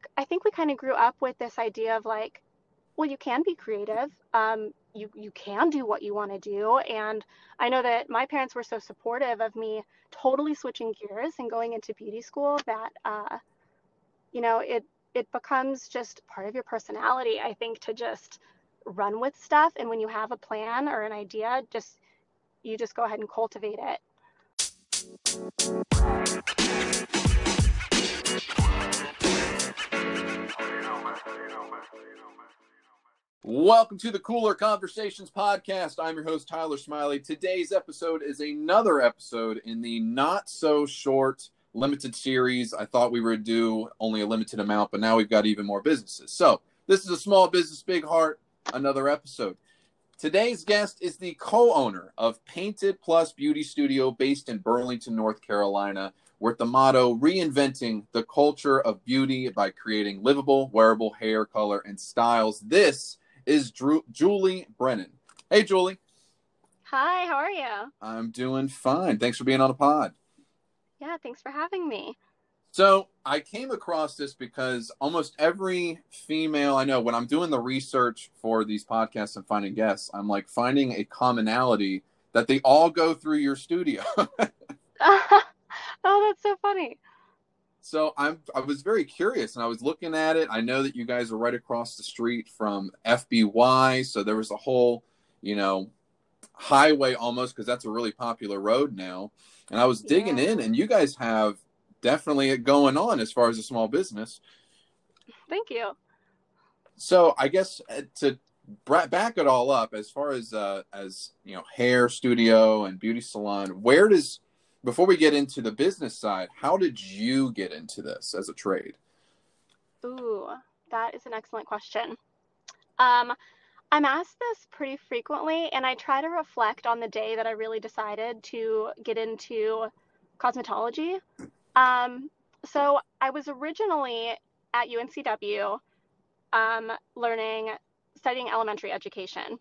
like I think we kind of grew up with this idea of like, well, you can be creative. Um, you you can do what you want to do. And I know that my parents were so supportive of me totally switching gears and going into beauty school that uh, you know it it becomes just part of your personality. I think to just run with stuff, and when you have a plan or an idea, just you just go ahead and cultivate it. Welcome to the Cooler Conversations podcast. I'm your host, Tyler Smiley. Today's episode is another episode in the not so short limited series. I thought we would do only a limited amount, but now we've got even more businesses. So, this is a small business, big heart, another episode. Today's guest is the co owner of Painted Plus Beauty Studio based in Burlington, North Carolina, with the motto reinventing the culture of beauty by creating livable, wearable hair color and styles. This is Drew, Julie Brennan. Hey, Julie. Hi, how are you? I'm doing fine. Thanks for being on the pod. Yeah, thanks for having me. So I came across this because almost every female I know, when I'm doing the research for these podcasts and finding guests, I'm like finding a commonality that they all go through your studio. oh, that's so funny. So I'm I was very curious and I was looking at it. I know that you guys are right across the street from FBY, so there was a whole, you know, highway almost because that's a really popular road now. And I was digging yeah. in and you guys have definitely it going on as far as a small business. Thank you. So I guess uh, to back it all up as far as uh as you know hair studio and beauty salon where does before we get into the business side, how did you get into this as a trade? Ooh, that is an excellent question. Um, I'm asked this pretty frequently, and I try to reflect on the day that I really decided to get into cosmetology. Um, so I was originally at UNCW um, learning, studying elementary education.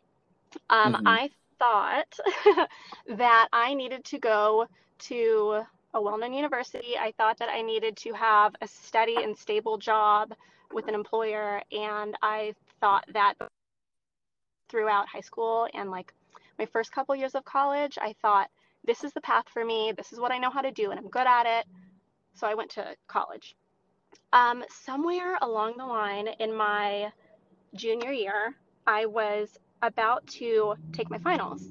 Um, mm-hmm. I thought that I needed to go to a well known university, I thought that I needed to have a steady and stable job with an employer. And I thought that throughout high school and like my first couple years of college, I thought this is the path for me. This is what I know how to do, and I'm good at it. So I went to college. Um, somewhere along the line in my junior year, I was about to take my finals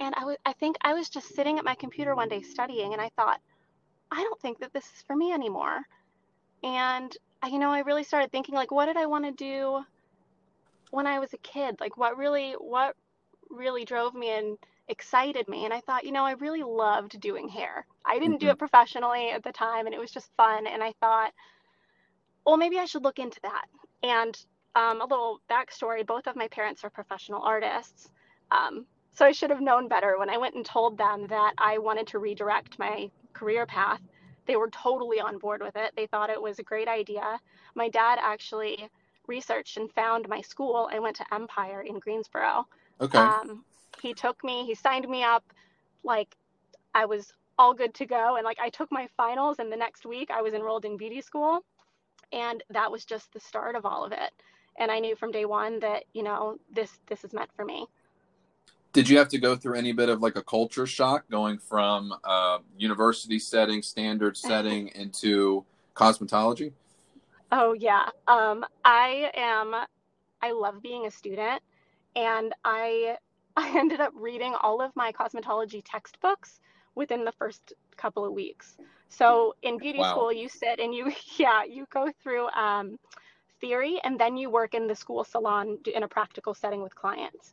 and I was I think I was just sitting at my computer one day studying and I thought I don't think that this is for me anymore. And I, you know, I really started thinking like what did I want to do when I was a kid? Like what really what really drove me and excited me and I thought, you know, I really loved doing hair. I didn't mm-hmm. do it professionally at the time and it was just fun and I thought well, maybe I should look into that. And um, a little backstory both of my parents are professional artists. Um, so I should have known better when I went and told them that I wanted to redirect my career path. They were totally on board with it. They thought it was a great idea. My dad actually researched and found my school. I went to Empire in Greensboro. Okay. Um, he took me, he signed me up like I was all good to go. And like I took my finals, and the next week I was enrolled in beauty school. And that was just the start of all of it. And I knew from day one that, you know, this this is meant for me did you have to go through any bit of like a culture shock going from uh, university setting standard setting into cosmetology? Oh yeah. Um, i am i love being a student and i i ended up reading all of my cosmetology textbooks within the first couple of weeks. So in beauty wow. school you sit and you yeah you go through um, theory and then you work in the school salon in a practical setting with clients.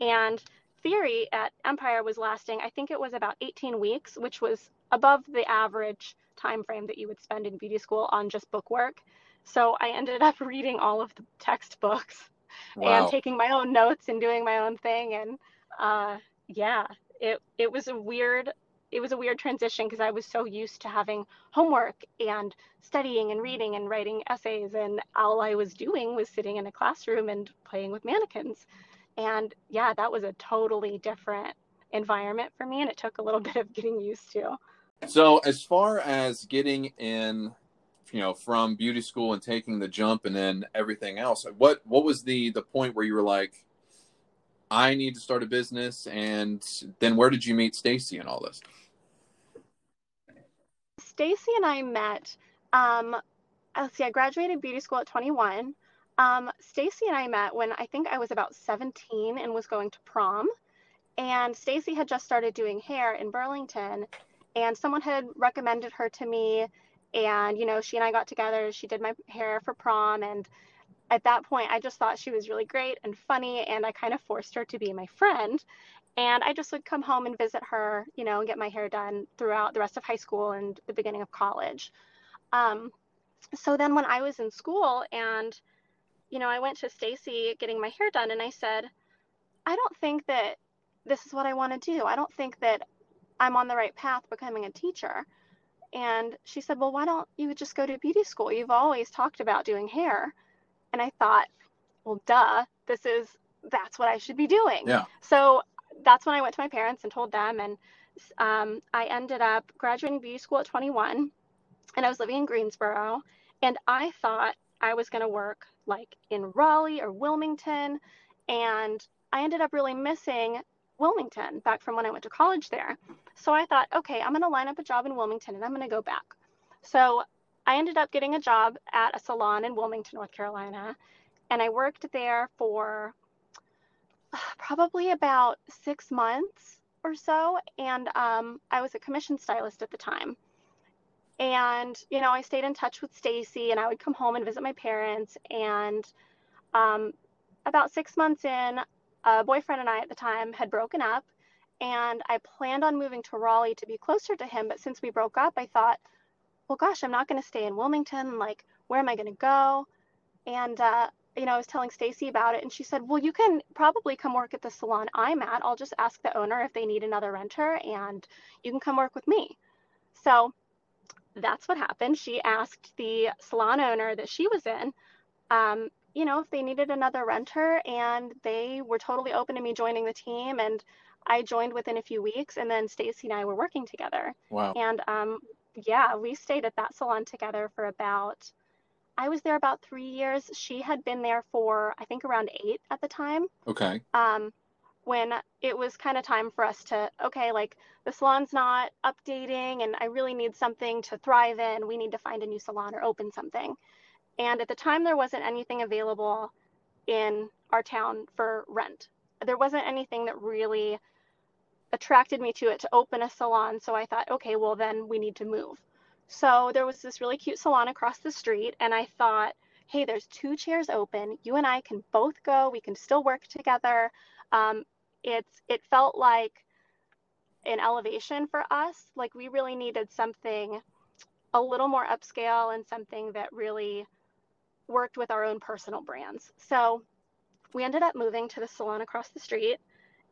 And theory at Empire was lasting, I think it was about 18 weeks, which was above the average time frame that you would spend in beauty school on just book work. So I ended up reading all of the textbooks wow. and taking my own notes and doing my own thing. And uh, yeah, it it was a weird it was a weird transition because I was so used to having homework and studying and reading and writing essays, and all I was doing was sitting in a classroom and playing with mannequins. And yeah, that was a totally different environment for me. And it took a little bit of getting used to. So, as far as getting in you know from beauty school and taking the jump and then everything else what what was the the point where you were like i need to start a business and then where did you meet stacy and all this stacy and i met um let's see i graduated beauty school at 21 um, stacy and i met when i think i was about 17 and was going to prom. And stacy had just started doing hair in burlington and someone had recommended her to me. And you know she and i got together. She did my hair for prom. And at that point i just thought she was really great and funny and i kind of forced her to be my friend. And i just would come home and visit her you know and get my hair done throughout the rest of high school and the beginning of college. Um, so then when i was in school and you know i went to stacy getting my hair done and i said i don't think that this is what i want to do i don't think that i'm on the right path becoming a teacher and she said, Well, why don't you just go to beauty school? You've always talked about doing hair. And I thought, Well, duh, this is, that's what I should be doing. Yeah. So that's when I went to my parents and told them. And um, I ended up graduating beauty school at 21 and I was living in Greensboro. And I thought I was going to work like in Raleigh or Wilmington. And I ended up really missing Wilmington back from when I went to college there. So I thought, okay, I'm going to line up a job in Wilmington and I'm going to go back. So I ended up getting a job at a salon in Wilmington, North Carolina. And I worked there for probably about six months or so. And um, I was a commission stylist at the time. And, you know, I stayed in touch with Stacy and I would come home and visit my parents. And um, about six months in, a boyfriend and I at the time had broken up and I planned on moving to Raleigh to be closer to him. But since we broke up, I thought, well, gosh, I'm not going to stay in Wilmington. Like, where am I going to go? And, uh, you know, I was telling Stacy about it, and she said, well, you can probably come work at the salon I'm at. I'll just ask the owner if they need another renter, and you can come work with me. So that's what happened. She asked the salon owner that she was in um, you know, if they needed another renter and they were totally open to me joining the team and I joined within a few weeks and then Stacy and I were working together. Wow. And um yeah, we stayed at that salon together for about I was there about 3 years. She had been there for I think around 8 at the time. Okay. Um when it was kind of time for us to okay, like the salon's not updating and I really need something to thrive in. We need to find a new salon or open something. And at the time, there wasn't anything available in our town for rent. There wasn't anything that really attracted me to it to open a salon. So I thought, okay, well, then we need to move. So there was this really cute salon across the street. And I thought, hey, there's two chairs open. You and I can both go. We can still work together. Um, it's it felt like an elevation for us. Like we really needed something a little more upscale and something that really worked with our own personal brands. So we ended up moving to the salon across the street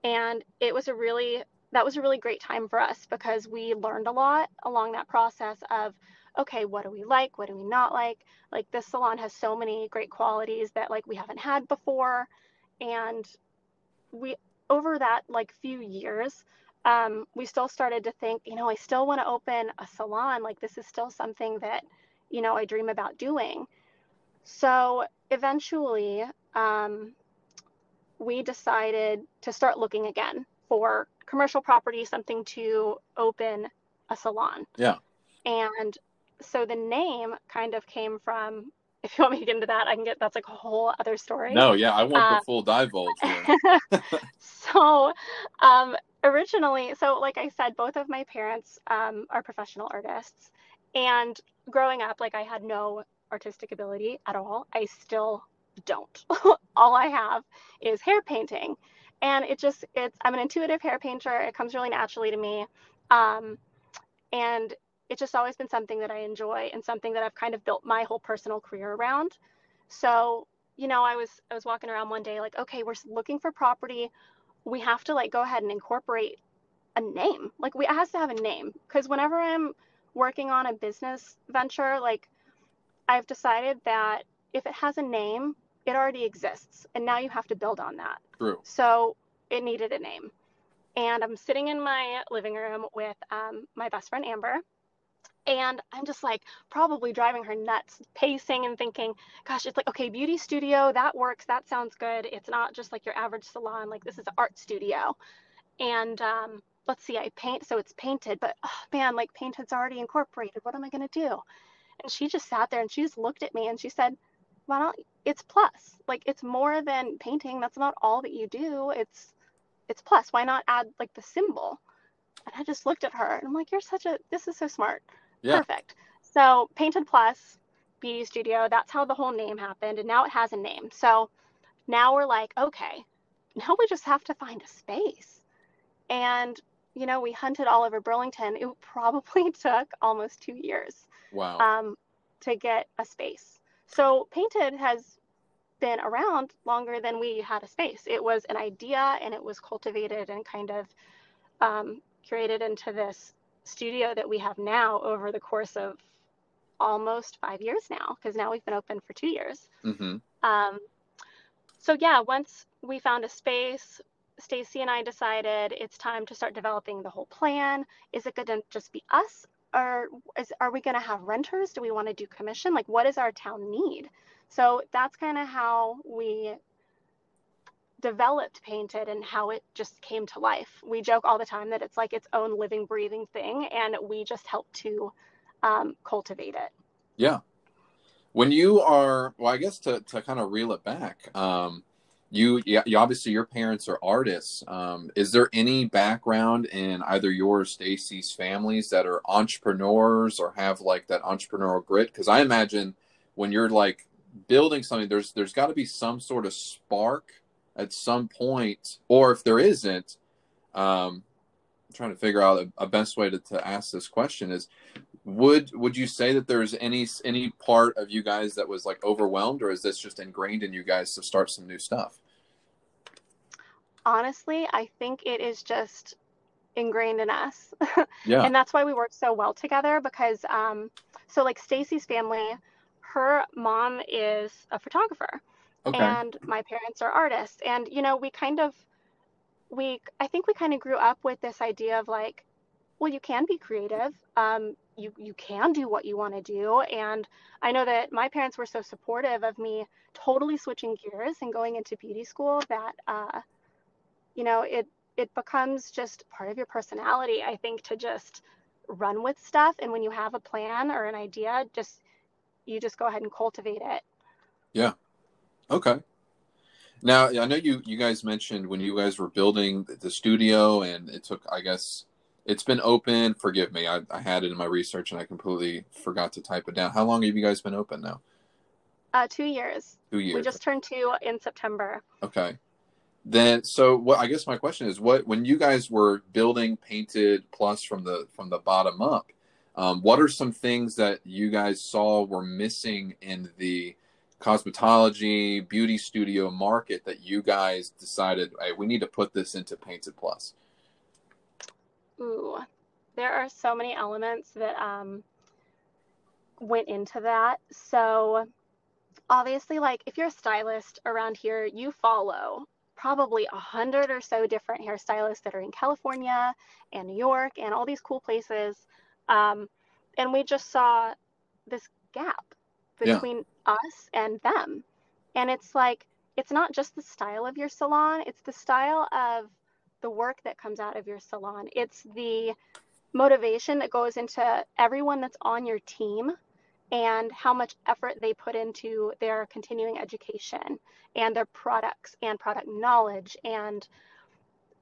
and it was a really that was a really great time for us because we learned a lot along that process of okay what do we like what do we not like like this salon has so many great qualities that like we haven't had before and we over that like few years um, we still started to think you know i still want to open a salon like this is still something that you know i dream about doing so eventually, um, we decided to start looking again for commercial property, something to open a salon. Yeah. And so the name kind of came from. If you want me to get into that, I can get. That's like a whole other story. No, yeah, I want uh, the full divulge. so, um, originally, so like I said, both of my parents um, are professional artists, and growing up, like I had no artistic ability at all. I still don't. all I have is hair painting. And it just, it's, I'm an intuitive hair painter. It comes really naturally to me. Um, and it's just always been something that I enjoy and something that I've kind of built my whole personal career around. So, you know, I was, I was walking around one day like, okay, we're looking for property. We have to like go ahead and incorporate a name. Like we, it has to have a name because whenever I'm working on a business venture, like I've decided that if it has a name, it already exists, and now you have to build on that. True. So it needed a name. And I'm sitting in my living room with um, my best friend Amber, And I'm just like probably driving her nuts, pacing and thinking, gosh, it's like, okay, beauty studio, that works. That sounds good. It's not just like your average salon. Like, this is an art studio. And um, let's see, I paint, so it's painted, but oh, man, like painted's already incorporated. What am I going to do? And she just sat there and she just looked at me and she said, why don't it's plus like it's more than painting that's not all that you do it's it's plus why not add like the symbol and i just looked at her and i'm like you're such a this is so smart yeah. perfect. So painted plus beauty studio that's how the whole name happened and now it has a name. So now we're like okay now we just have to find a space. And you know we hunted all over burlington. It probably took almost two years wow. um, to get a space. So painted has been around longer than we had a space. It was an idea and it was cultivated and kind of um, curated into this studio that we have now over the course of almost five years now, because now we've been open for two years. Mm-hmm. Um, so yeah, once we found a space, Stacy and I decided it's time to start developing the whole plan. Is it going to just be us, or is, are we going to have renters? Do we want to do commission? Like, what does our town need? So that's kind of how we developed Painted and how it just came to life. We joke all the time that it's like its own living, breathing thing, and we just help to um, cultivate it. Yeah. When you are, well, I guess to, to kind of reel it back, um, you, you obviously your parents are artists. Um, is there any background in either your or Stacy's families that are entrepreneurs or have like that entrepreneurial grit? Because I imagine when you're like building something, there's there's got to be some sort of spark at some point, or if there isn't, um, I'm trying to figure out a, a best way to, to ask this question is would would you say that there's any any part of you guys that was like overwhelmed or is this just ingrained in you guys to start some new stuff? Honestly i think it is just ingrained in us. Yeah. And that's why we work so well together because um so like stacy's family her mom is a photographer okay. and my parents are artists and you know we kind of we i think we kind of grew up with this idea of like well you can be creative um, you you can do what you want to do and i know that my parents were so supportive of me totally switching gears and going into beauty school that uh, you know it it becomes just part of your personality i think to just run with stuff and when you have a plan or an idea just you just go ahead and cultivate it. Yeah. Okay. Now, I know you you guys mentioned when you guys were building the studio, and it took, I guess, it's been open. Forgive me, I, I had it in my research and I completely forgot to type it down. How long have you guys been open now? Uh, two years. Two years. We just turned two in September. Okay. Then, so what? I guess my question is, what when you guys were building Painted Plus from the from the bottom up, um, what are some things that you guys saw were missing in the cosmetology beauty studio market that you guys decided, hey, we need to put this into Painted Plus? Ooh, there are so many elements that um, went into that. So, obviously, like if you're a stylist around here, you follow probably a hundred or so different hairstylists that are in California and New York and all these cool places um, and we just saw this gap between yeah. Us and them. And it's like, it's not just the style of your salon, it's the style of the work that comes out of your salon. It's the motivation that goes into everyone that's on your team and how much effort they put into their continuing education and their products and product knowledge and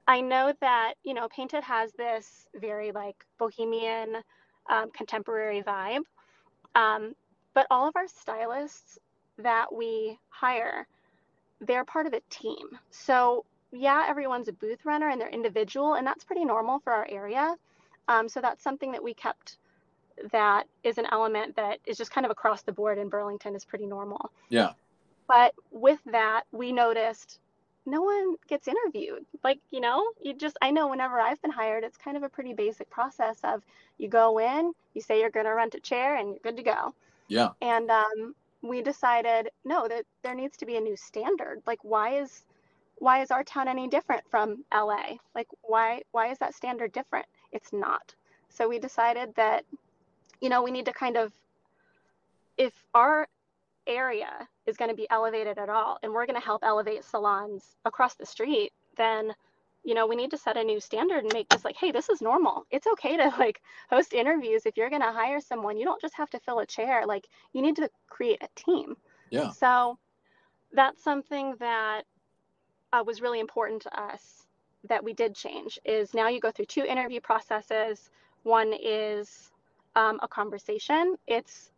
I know that, you know, Painted has this very like bohemian um, contemporary vibe. Um, but all of our stylists that we hire, they're part of a team. So yeah, everyone's a booth renter and they're individual, and that's pretty normal for our area. Um, so that's something that we kept that is an element that is just kind of across the board in Burlington is pretty normal. Yeah. But with that, we noticed no one gets interviewed. Like, you know, you just, I know whenever I've been hired, it's kind of a pretty basic process of you go in, you say you're going to rent a chair, and you're good to go. Yeah. And um, we decided, no, that there needs to be a new standard. Like, why is, why is our town any different from LA? Like, why, why is that standard different? It's not. So we decided that you know, we need to kind of, if our area is going to be elevated at all and we're going to help elevate salons across the street, then you know, we need to set a new standard and make this like, hey, this is normal. It's okay to like host interviews. If you're going to hire someone, you don't just have to fill a chair. Like, you need to create a team. Yeah. So that's something that uh, was really important to us that we did change is now you go through two interview processes. One is um, a conversation. It's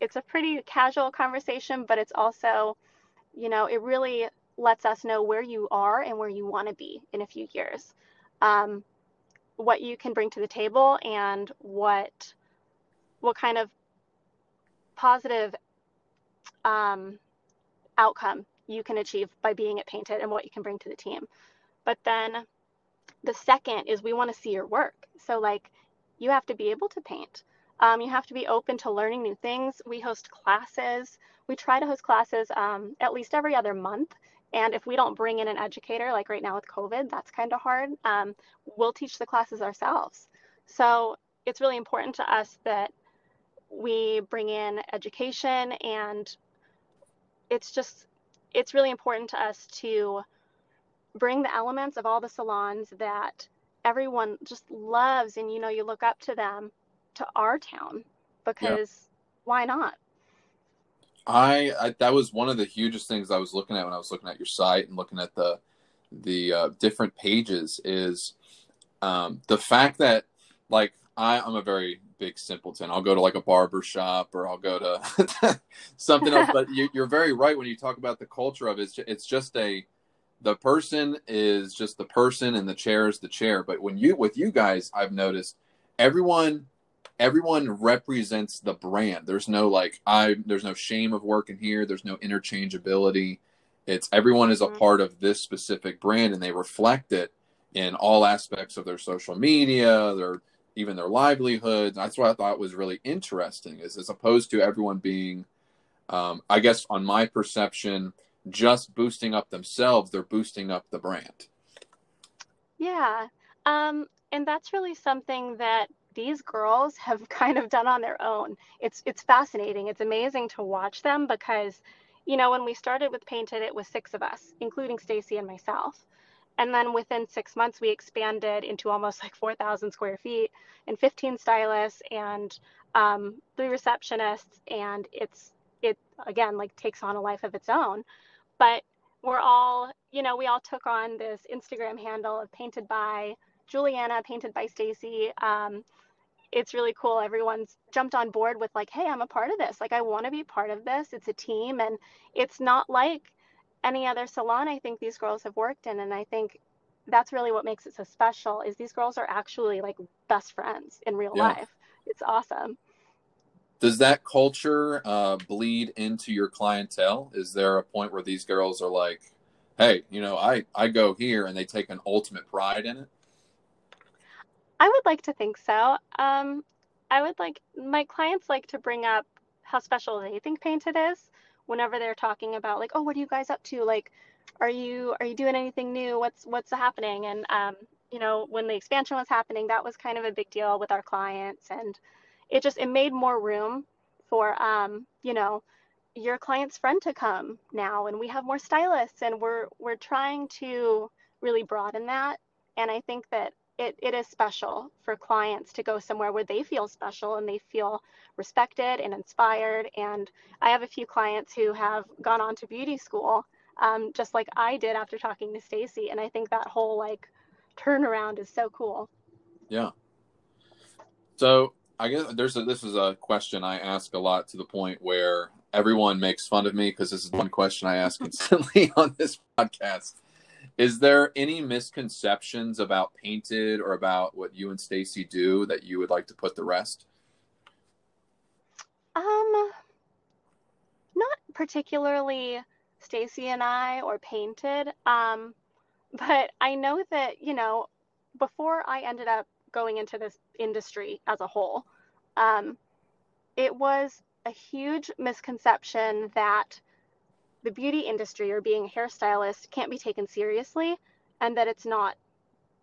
it's a pretty casual conversation, but it's also, you know, it really lets us know where you are and where you want to be in a few years, um, what you can bring to the table, and what what kind of positive um, outcome you can achieve by being at Painted and what you can bring to the team. But then the second is we want to see your work. So like you have to be able to paint. Um, you have to be open to learning new things. We host classes. We try to host classes um, at least every other month. And if we don't bring in an educator, like right now with COVID, that's kind of hard, um, we'll teach the classes ourselves. So it's really important to us that we bring in education and it's just, it's really important to us to bring the elements of all the salons that everyone just loves and you know you look up to them to our town because yeah. why not I, I, that was one of the hugest things I was looking at when I was looking at your site and looking at the the uh, different pages is um, the fact that like I, I'm a very big simpleton. I'll go to like a barber shop or I'll go to something else. But you, are very right when you talk about the culture of it. It's, it's just a the person is just the person and the chair is the chair. But when you with you guys, I've noticed everyone everyone represents the brand. There's no like I there's no shame of working here. There's no interchangeability. It's everyone is a mm-hmm. part of this specific brand and they reflect it in all aspects of their social media, their even their livelihoods. That's what I thought was really interesting is as opposed to everyone being um, I guess on my perception, just boosting up themselves, they're boosting up the brand. Yeah. Um, and that's really something that these girls have kind of done on their own. It's it's fascinating. It's amazing to watch them because, you know, when we started with Painted, it was six of us, including Stacy and myself. And then within six months, we expanded into almost like 4,000 square feet and 15 stylists and um, three receptionists. And it's, it again, like takes on a life of its own. But we're all, you know, we all took on this Instagram handle of Painted by Juliana, Painted by Stacy. Um, it's really cool. Everyone's jumped on board with like, hey, I'm a part of this. Like I want to be part of this. It's a team and it's not like any other salon I think these girls have worked in. And I think that's really what makes it so special is these girls are actually like best friends in real yeah. life. It's awesome. Does that culture uh, bleed into your clientele? Is there a point where these girls are like, hey, you know, I, I go here and they take an ultimate pride in it? I would like to think so. Um, I would like my clients like to bring up how special they think painted is whenever they're talking about like, oh, what are you guys up to? Like, are you are you doing anything new? What's what's happening? And um, you know, when the expansion was happening, that was kind of a big deal with our clients, and it just it made more room for um, you know, your client's friend to come now, and we have more stylists, and we're we're trying to really broaden that. And I think that it, it is special for clients to go somewhere where they feel special and they feel respected and inspired. And I have a few clients who have gone on to beauty school, um, just like I did after talking to Stacy. And I think that whole like turnaround is so cool. Yeah. So I guess there's a, this is a question I ask a lot to the point where everyone makes fun of me because this is one question I ask consistently on this podcast. Is there any misconceptions about Painted or about what you and Stacy do that you would like to put the rest? Um, not particularly Stacy and I or Painted. Um, but I know that you know before I ended up going into this industry as a whole, um, it was a huge misconception that the beauty industry or being a hairstylist can't be taken seriously and that it's not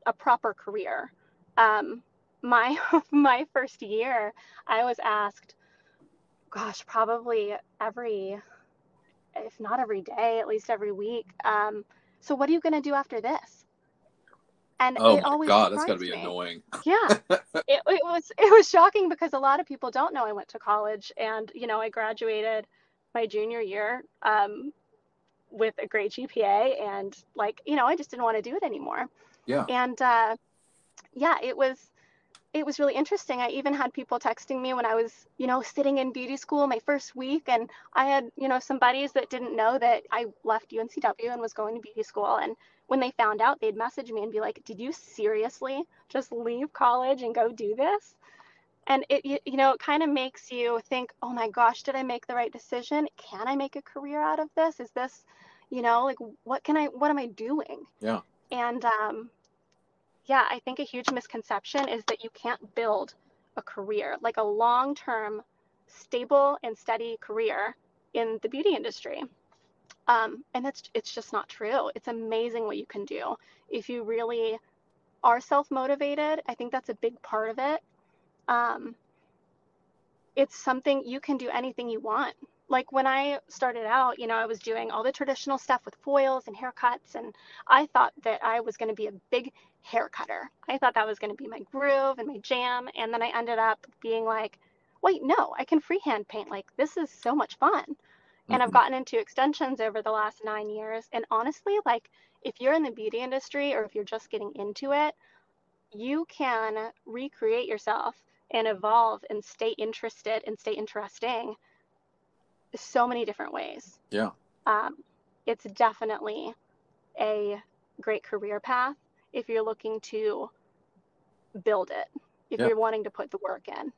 a proper career. Um, my my first year, I was asked, gosh, probably every, if not every day, at least every week. Um, so what are you going to do after this? And oh it always God, that's got to be me. annoying. Yeah, it, it was it was shocking because a lot of people don't know I went to college, and you know I graduated my junior year um, with a great GPA, and like you know I just didn't want to do it anymore. Yeah. And uh, yeah, it was it was really interesting. I even had people texting me when I was, you know, sitting in beauty school my first week, and I had, you know, some buddies that didn't know that I left UNCW and was going to beauty school. And when they found out, they'd message me and be like, "Did you seriously just leave college and go do this?" And it, you know, it kind of makes you think, "Oh my gosh, did I make the right decision? Can I make a career out of this? Is this, you know, like what can I, what am I doing?" Yeah. And um, yeah, I think a huge misconception is that you can't build a career, like a long term, stable and steady career in the beauty industry. Um, and that's it's just not true. It's amazing what you can do if you really are self motivated. I think that's a big part of it. Um, it's something you can do anything you want like when I started out, you know, I was doing all the traditional stuff with foils and haircuts, and I thought that I was going to be a big hair cutter. I thought that was going to be my groove and my jam. And then I ended up being like, wait, no, I can freehand paint. Like, this is so much fun. Mm-hmm. And I've mm-hmm. gotten into extensions over the last nine years. And honestly, like, if you're in the beauty industry or if you're just getting into it, you can recreate yourself and evolve and stay interested and stay interesting so many different ways. Yeah. Um, it's definitely a great career path if you're looking to build it, if yeah. you're wanting to put the work in.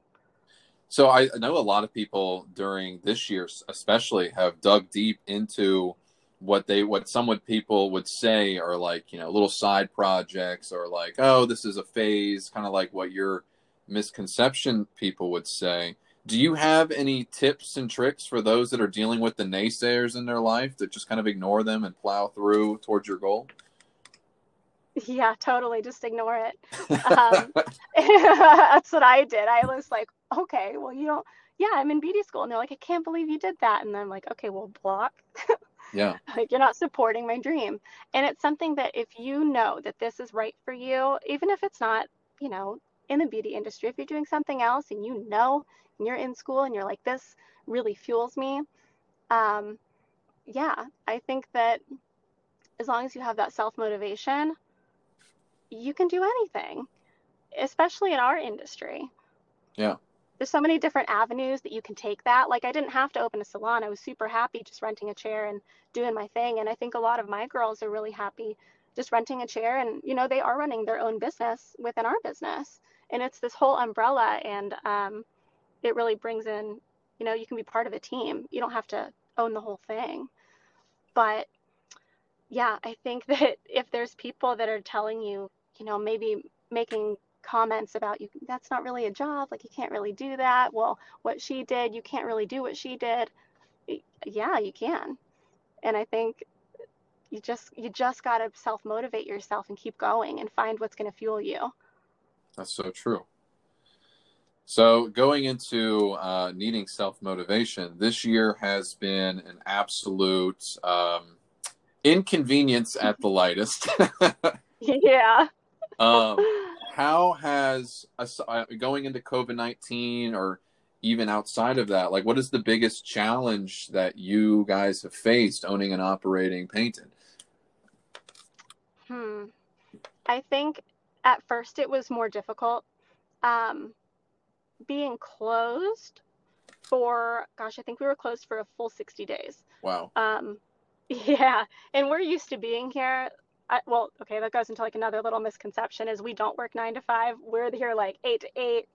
So I know a lot of people during this year, especially, have dug deep into what they what some would people would say are like you know little side projects or like oh this is a phase, kind of like what your misconception people would say do you have any tips and tricks for those that are dealing with the naysayers in their life that just kind of ignore them and plow through towards your goal? Yeah, totally. Just ignore it. Um, that's what I did. I was like, okay, well, you don't, yeah, I'm in beauty school. And they're like, I can't believe you did that. And I'm like, okay, well, block. yeah. like, you're not supporting my dream. And it's something that if you know that this is right for you, even if it's not, you know, in the beauty industry, if you're doing something else and you know and you're in school and you're like, this really fuels me, um, yeah, I think that as long as you have that self motivation, you can do anything, especially in our industry. Yeah. There's so many different avenues that you can take that. Like, I didn't have to open a salon. I was super happy just renting a chair and doing my thing. And I think a lot of my girls are really happy just renting a chair and, you know, they are running their own business within our business. And it's this whole umbrella. And um, it really brings in, you know, you can be part of a team. You don't have to own the whole thing. But yeah, I think that if there's people that are telling you, you know, maybe making comments about you, that's not really a job, like you can't really do that. Well, what she did, you can't really do what she did. Yeah, you can. And I think you just you just got to self motivate yourself and keep going and find what's going to fuel you. That's so true. So, going into uh, needing self motivation, this year has been an absolute um, inconvenience at the lightest. yeah. um, how has uh, going into COVID 19 or even outside of that, like what is the biggest challenge that you guys have faced owning and operating Painted? Hmm. I think at first it was more difficult. Um, being closed for gosh, I think we were closed for a full 60 days. Wow. Um, yeah, and we're used to being here. I, well, okay, that goes into like another little misconception is we don't work nine to five. We're here like eight to eight,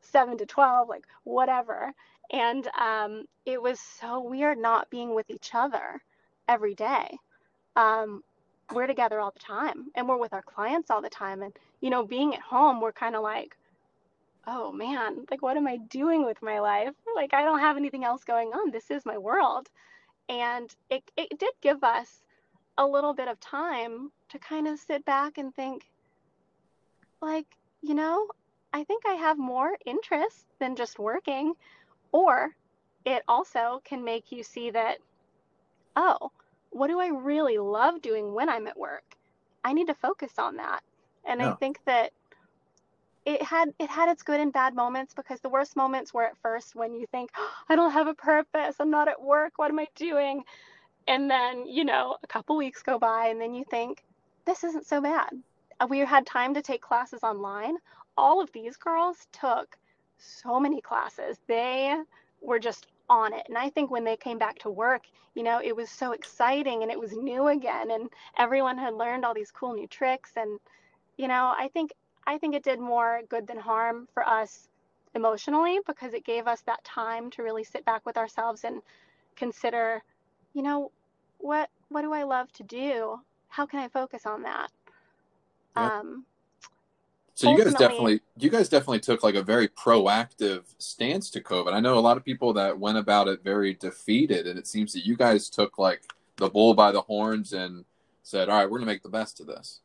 seven to twelve, like whatever. And um, it was so weird not being with each other every day. Um, we're together all the time, and we're with our clients all the time. And you know, being at home, we're kind of like, oh man, like what am I doing with my life? Like I don't have anything else going on. This is my world. And it, it did give us a little bit of time to kind of sit back and think, like, you know, I think I have more interests than just working. Or it also can make you see that, oh, what do I really love doing when I'm at work? I need to focus on that. And Yeah. I think that it had it had its good and bad moments because the worst moments were at first when you think, oh, I don't have a purpose, I'm not at work, what am I doing? And then, you know, a couple weeks go by and then you think, this isn't so bad. Uh, We had time to take classes online. All of these girls took so many classes. They were just on it. And I think when they came back to work, you know, it was so exciting and it was new again and everyone had learned all these cool new tricks and you know, I think I think it did more good than harm for us emotionally because it gave us that time to really sit back with ourselves and consider, you know, what what do I love to do? How can I focus on that? Yeah. Um, So you guys definitely you guys definitely took like a very proactive stance to COVID. I know a lot of people that went about it very defeated, and it seems that you guys took like the bull by the horns and said, "All right, we're gonna make the best of this."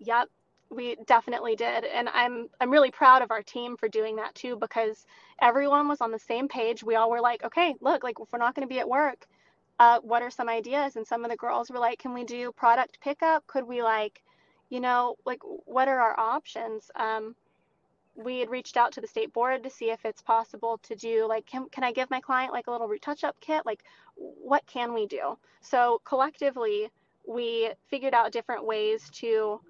Yep, we definitely did. And I'm I'm really proud of our team for doing that too because everyone was on the same page. We all were like, okay, look, like if we're not going to be at work, uh, what are some ideas? And some of the girls were like, can we do product pickup? Could we like, you know, like what are our options? Um, we had reached out to the state board to see if it's possible to do like can, can i give my client like a little retouch up kit? Like what can we do? So collectively we figured out different ways to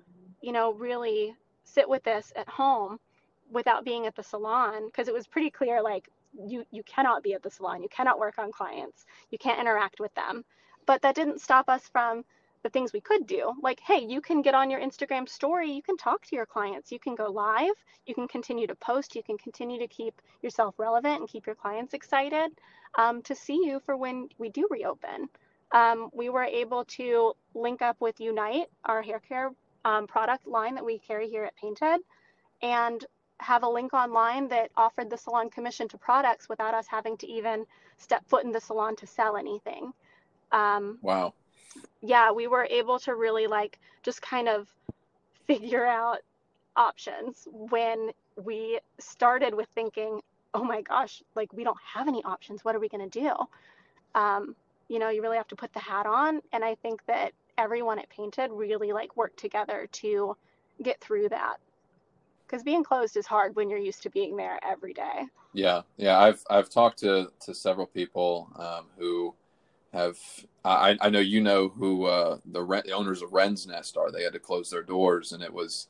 you know really sit with this at home without being at the salon because it was pretty clear like you you cannot be at the salon. You cannot work on clients. You can't interact with them. But that didn't stop us from the things we could do. Like hey you can get on your instagram story. You can talk to your clients. You can go live. You can continue to post. You can continue to keep yourself relevant and keep your clients excited um, to see you for when we do reopen. Um, we were able to link up with unite our hair care um, product line that we carry here at painted and have a link online that offered the salon commission to products without us having to even step foot in the salon to sell anything. Um, Wow. Yeah, we were able to really like just kind of figure out options when we started with thinking, oh my gosh, like we don't have any options. What are we going to do? Um, you know, you really have to put the hat on. And I think that everyone at Painted really like worked together to get through that. Because being closed is hard when you're used to being there every day. Yeah, yeah. I've I've talked to to several people um, who have. I I know you know who uh, the rent, the owners of Wren's Nest are. They had to close their doors, and it was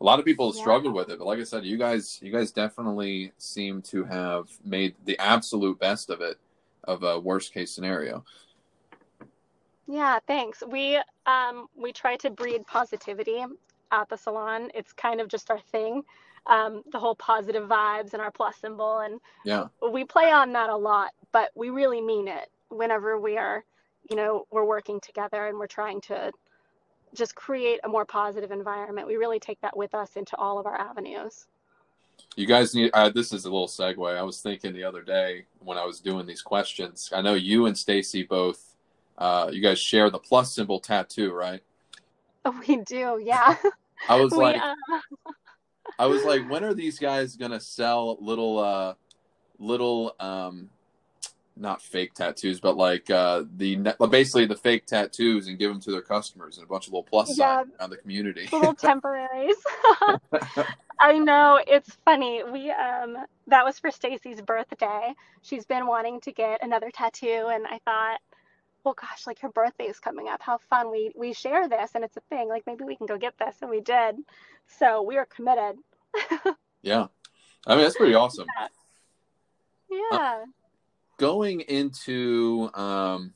a lot of people Yeah. struggled with it. But like I said, you guys you guys definitely seem to have made the absolute best of it of a worst case scenario. Yeah, thanks. We um we try to breed positivity at the salon. It's kind of just our thing. Um, the whole positive vibes and our plus symbol and Yeah, we play on that a lot, but we really mean it whenever we are, you know, we're working together and we're trying to just create a more positive environment. We really take that with us into all of our avenues. you guys need. Uh, this is a little segue. I was thinking the other day when I was doing these questions. I know you and Stacy both. Uh, you guys share the plus symbol tattoo, right? We do, yeah. I was We, like, uh, I was like, when are these guys gonna sell little, uh, little, um, not fake tattoos, but like uh, the basically the fake tattoos and give them to their customers and a bunch of little plus Yeah. signs around the community. little temporaries. I know it's funny. We um that was for Stacy's birthday. She's been wanting to get another tattoo and I thought, well gosh, like her birthday is coming up. How fun. We we share this and it's a thing. Like maybe we can go get this and we did. So we are committed. yeah, I mean that's pretty awesome. Yeah. Going into, um,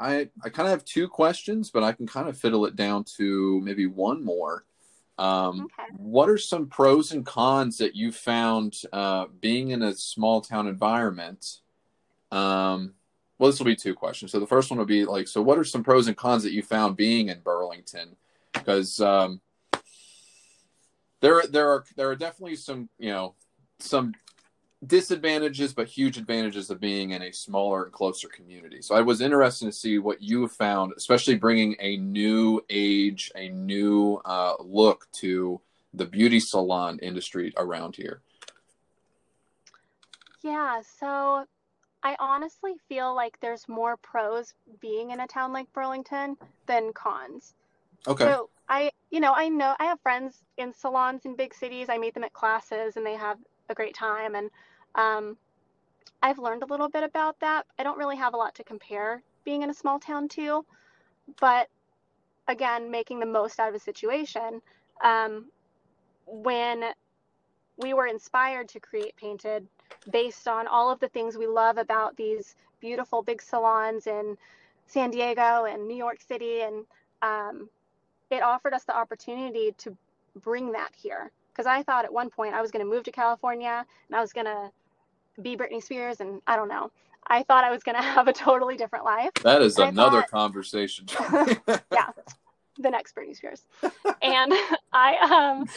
I I kind of have two questions, but I can kind of fiddle it down to maybe one more. Um, Okay. What are some pros and cons that you found uh, being in a small town environment? Um, well, this will be two questions. So the first one will be like, so what are some pros and cons that you found being in Burlington? Because um, there there are there are definitely some you know some disadvantages, but huge advantages of being in a smaller and closer community. So I was interested to see what you have found, especially bringing a new age, a new uh, look to the beauty salon industry around here? Yeah, so I honestly feel like there's more pros being in a town like Burlington than cons. Okay. So I, you know, I know I have friends in salons in big cities. I meet them at classes and they have a great time. And um, I've learned a little bit about that. I don't really have a lot to compare being in a small town to, but again, making the most out of a situation. Um, when we were inspired to create Painted based on all of the things we love about these beautiful big salons in San Diego and New York City, and um, it offered us the opportunity to bring that here. Because I thought at one point I was going to move to California and I was going to be Britney Spears, and I don't know. I thought I was going to have a totally different life. That is I another thought- conversation. yeah, the next Britney Spears. and I, um,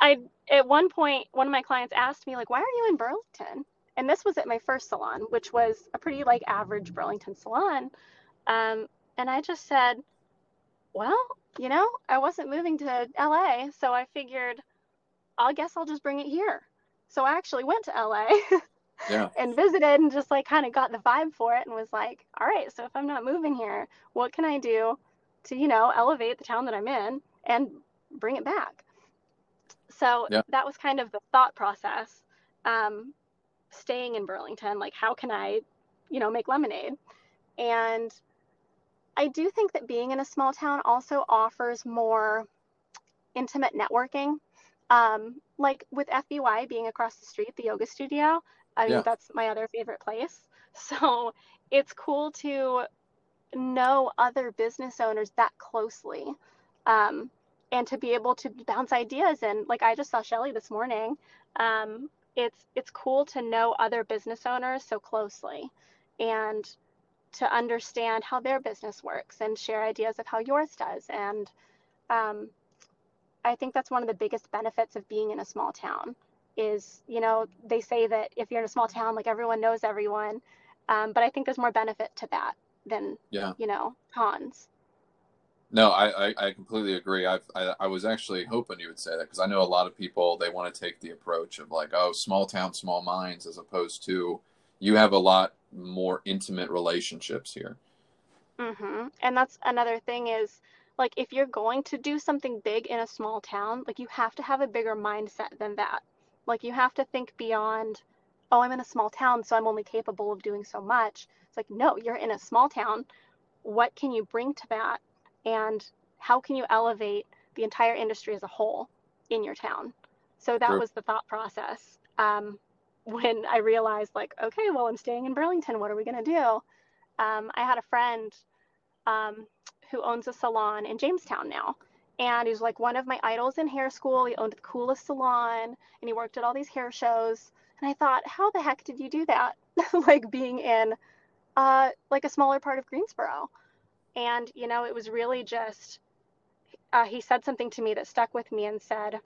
I at one point, one of my clients asked me like, "Why are you in Burlington?" And this was at my first salon, which was a pretty like average Burlington salon. Um, and I just said, "Well, you know, I wasn't moving to LA, so I figured, I guess I'll just bring it here." So I actually went to LA. Yeah. and visited and just like kind of got the vibe for it and was like, all right, so if I'm not moving here, what can I do to, you know, elevate the town that I'm in and bring it back? So Yeah. that was kind of the thought process. Um, staying in Burlington, like, how can I, you know, make lemonade? And I do think that being in a small town also offers more intimate networking. Um, like with FBY being across the street, the yoga studio, I mean, Yeah. that's my other favorite place. So it's cool to know other business owners that closely um, and to be able to bounce ideas. And like I just saw Shelly this morning. Um, it's it's cool to know other business owners so closely and to understand how their business works and share ideas of how yours does. And um, I think that's one of the biggest benefits of being in a small town is, you know, they say that if you're in a small town, like everyone knows everyone. Um, but I think there's more benefit to that than, Yeah. you know, cons. No, I, I, I completely agree. I've, I I was actually hoping you would say that because I know a lot of people they want to take the approach of like, oh, small town, small minds, as opposed to you have a lot more intimate relationships here. mm-hmm. And that's another thing is like if you're going to do something big in a small town, like you have to have a bigger mindset than that. Like you have to think beyond, oh, I'm in a small town, so I'm only capable of doing so much. It's like, no, you're in a small town. What can you bring to that? And how can you elevate the entire industry as a whole in your town? So that True. was the thought process. Um, when I realized, like, okay, well, I'm staying in Burlington. What are we going to do? Um, I had a friend um, who owns a salon in Jamestown now. And he's like one of my idols in hair school. He owned the coolest salon and he worked at all these hair shows. And I thought, how the heck did you do that? like being in uh, like a smaller part of Greensboro. And, you know, it was really just, uh, he said something to me that stuck with me and said,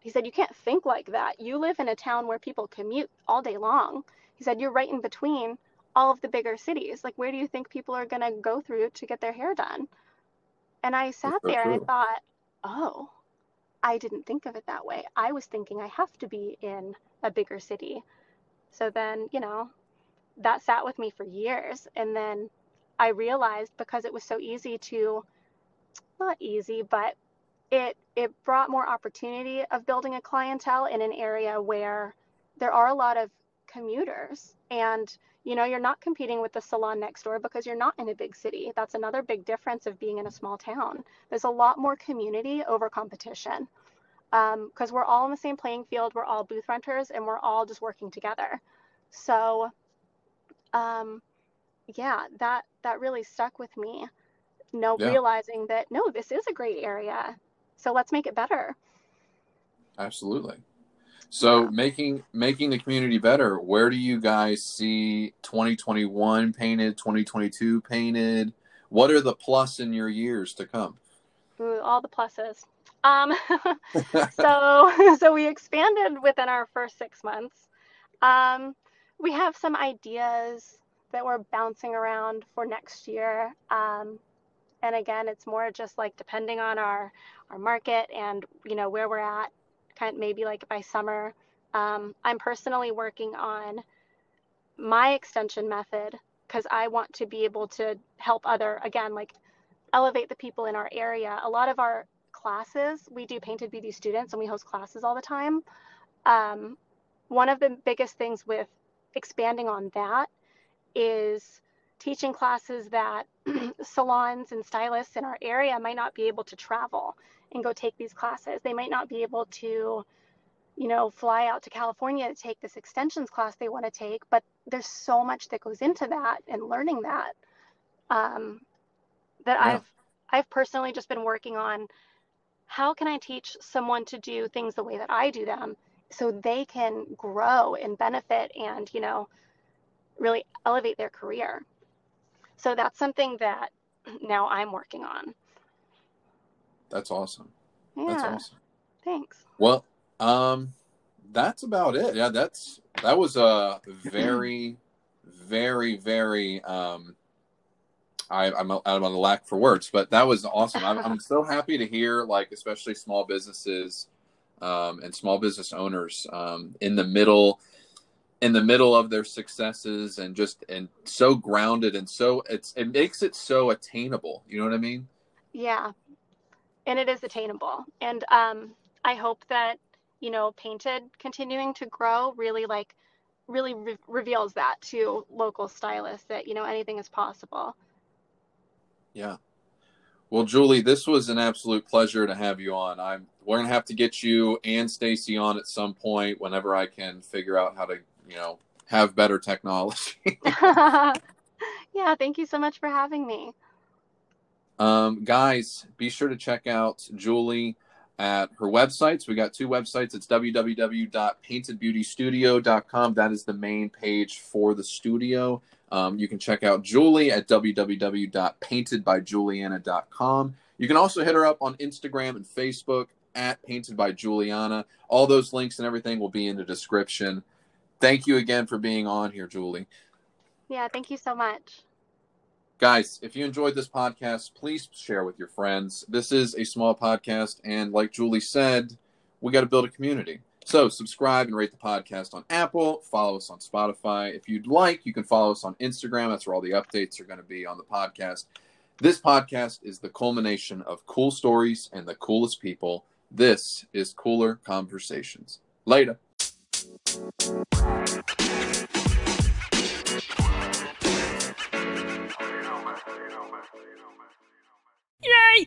he said, you can't think like that. You live in a town where people commute all day long. He said, you're right in between all of the bigger cities. Like, where do you think people are going to go through to get their hair done? And I sat there and I thought, oh, I didn't think of it that way. I was thinking I have to be in a bigger city. So then, you know, that sat with me for years. And then I realized because it was so easy to, not easy, but it it brought more opportunity of building a clientele in an area where there are a lot of commuters. And you know you're not competing with the salon next door because you're not in a big city. That's another big difference of being in a small town. There's a lot more community over competition because we're all in the same playing field. We're all booth renters and we're all just working together. So um, yeah that that really stuck with me no Yeah. realizing that no this is a great area. So let's make it better. Absolutely. So Yeah. making making the community better. Where do you guys see 2021 painted, 2022 painted? What are the plus in your years to come? Ooh, all the pluses um, so so we expanded within our first six months um, we have some ideas that we're bouncing around for next year um, And again, it's more just like depending on our our market and you know where we're at, kind maybe like by summer. Um, I'm personally working on my extension method because I want to be able to help other again like elevate the people in our area. A lot of our classes, we do painted beauty students and we host classes all the time. Um, one of the biggest things with expanding on that is teaching classes that salons and stylists in our area might not be able to travel and go take these classes. They might not be able to, you know, fly out to California to take this extensions class they want to take, but there's so much that goes into that and learning that um, that yeah. I've I've personally just been working on how can I teach someone to do things the way that I do them so they can grow and benefit and, you know, really elevate their career. So that's something that now I'm working on. That's awesome. Yeah. That's awesome. Thanks. Well, um that's about it. Yeah, that's that was a very very very um I, I'm I'm on the lack for words, but that was awesome. I'm, I'm so happy to hear, like especially small businesses um, and small business owners um, in the middle, in the middle of their successes, and just and so grounded and so it's it makes it so attainable. You know what I mean? Yeah, and it is attainable, and um, I hope that you know, painted continuing to grow really like really re- reveals that to local stylists that you know anything is possible yeah. Well, Julie, this was an absolute pleasure to have you on. I'm we're gonna have to get you and Stacy on at some point whenever I can figure out how to, you know, have better technology. yeah, thank you so much for having me. Um, guys, be sure to check out Julie at her websites. We got two websites. It's www.paintedbeautystudio.com. That is the main page for the studio. Um, you can check out Julie at www.paintedbyjuliana.com. You can also hit her up on Instagram and Facebook at Painted by Juliana. All those links and everything will be in the description. Thank you again for being on here, Julie. Yeah, thank you so much. Guys, if you enjoyed this podcast, please share with your friends. This is a small podcast, and like Julie said, we got to build a community. So subscribe and rate the podcast on Apple. Follow us on Spotify. If you'd like, you can follow us on Instagram. That's where all the updates are going to be on the podcast. This podcast is the culmination of cool stories and the coolest people. This is Cooler Conversations. Later. Yay!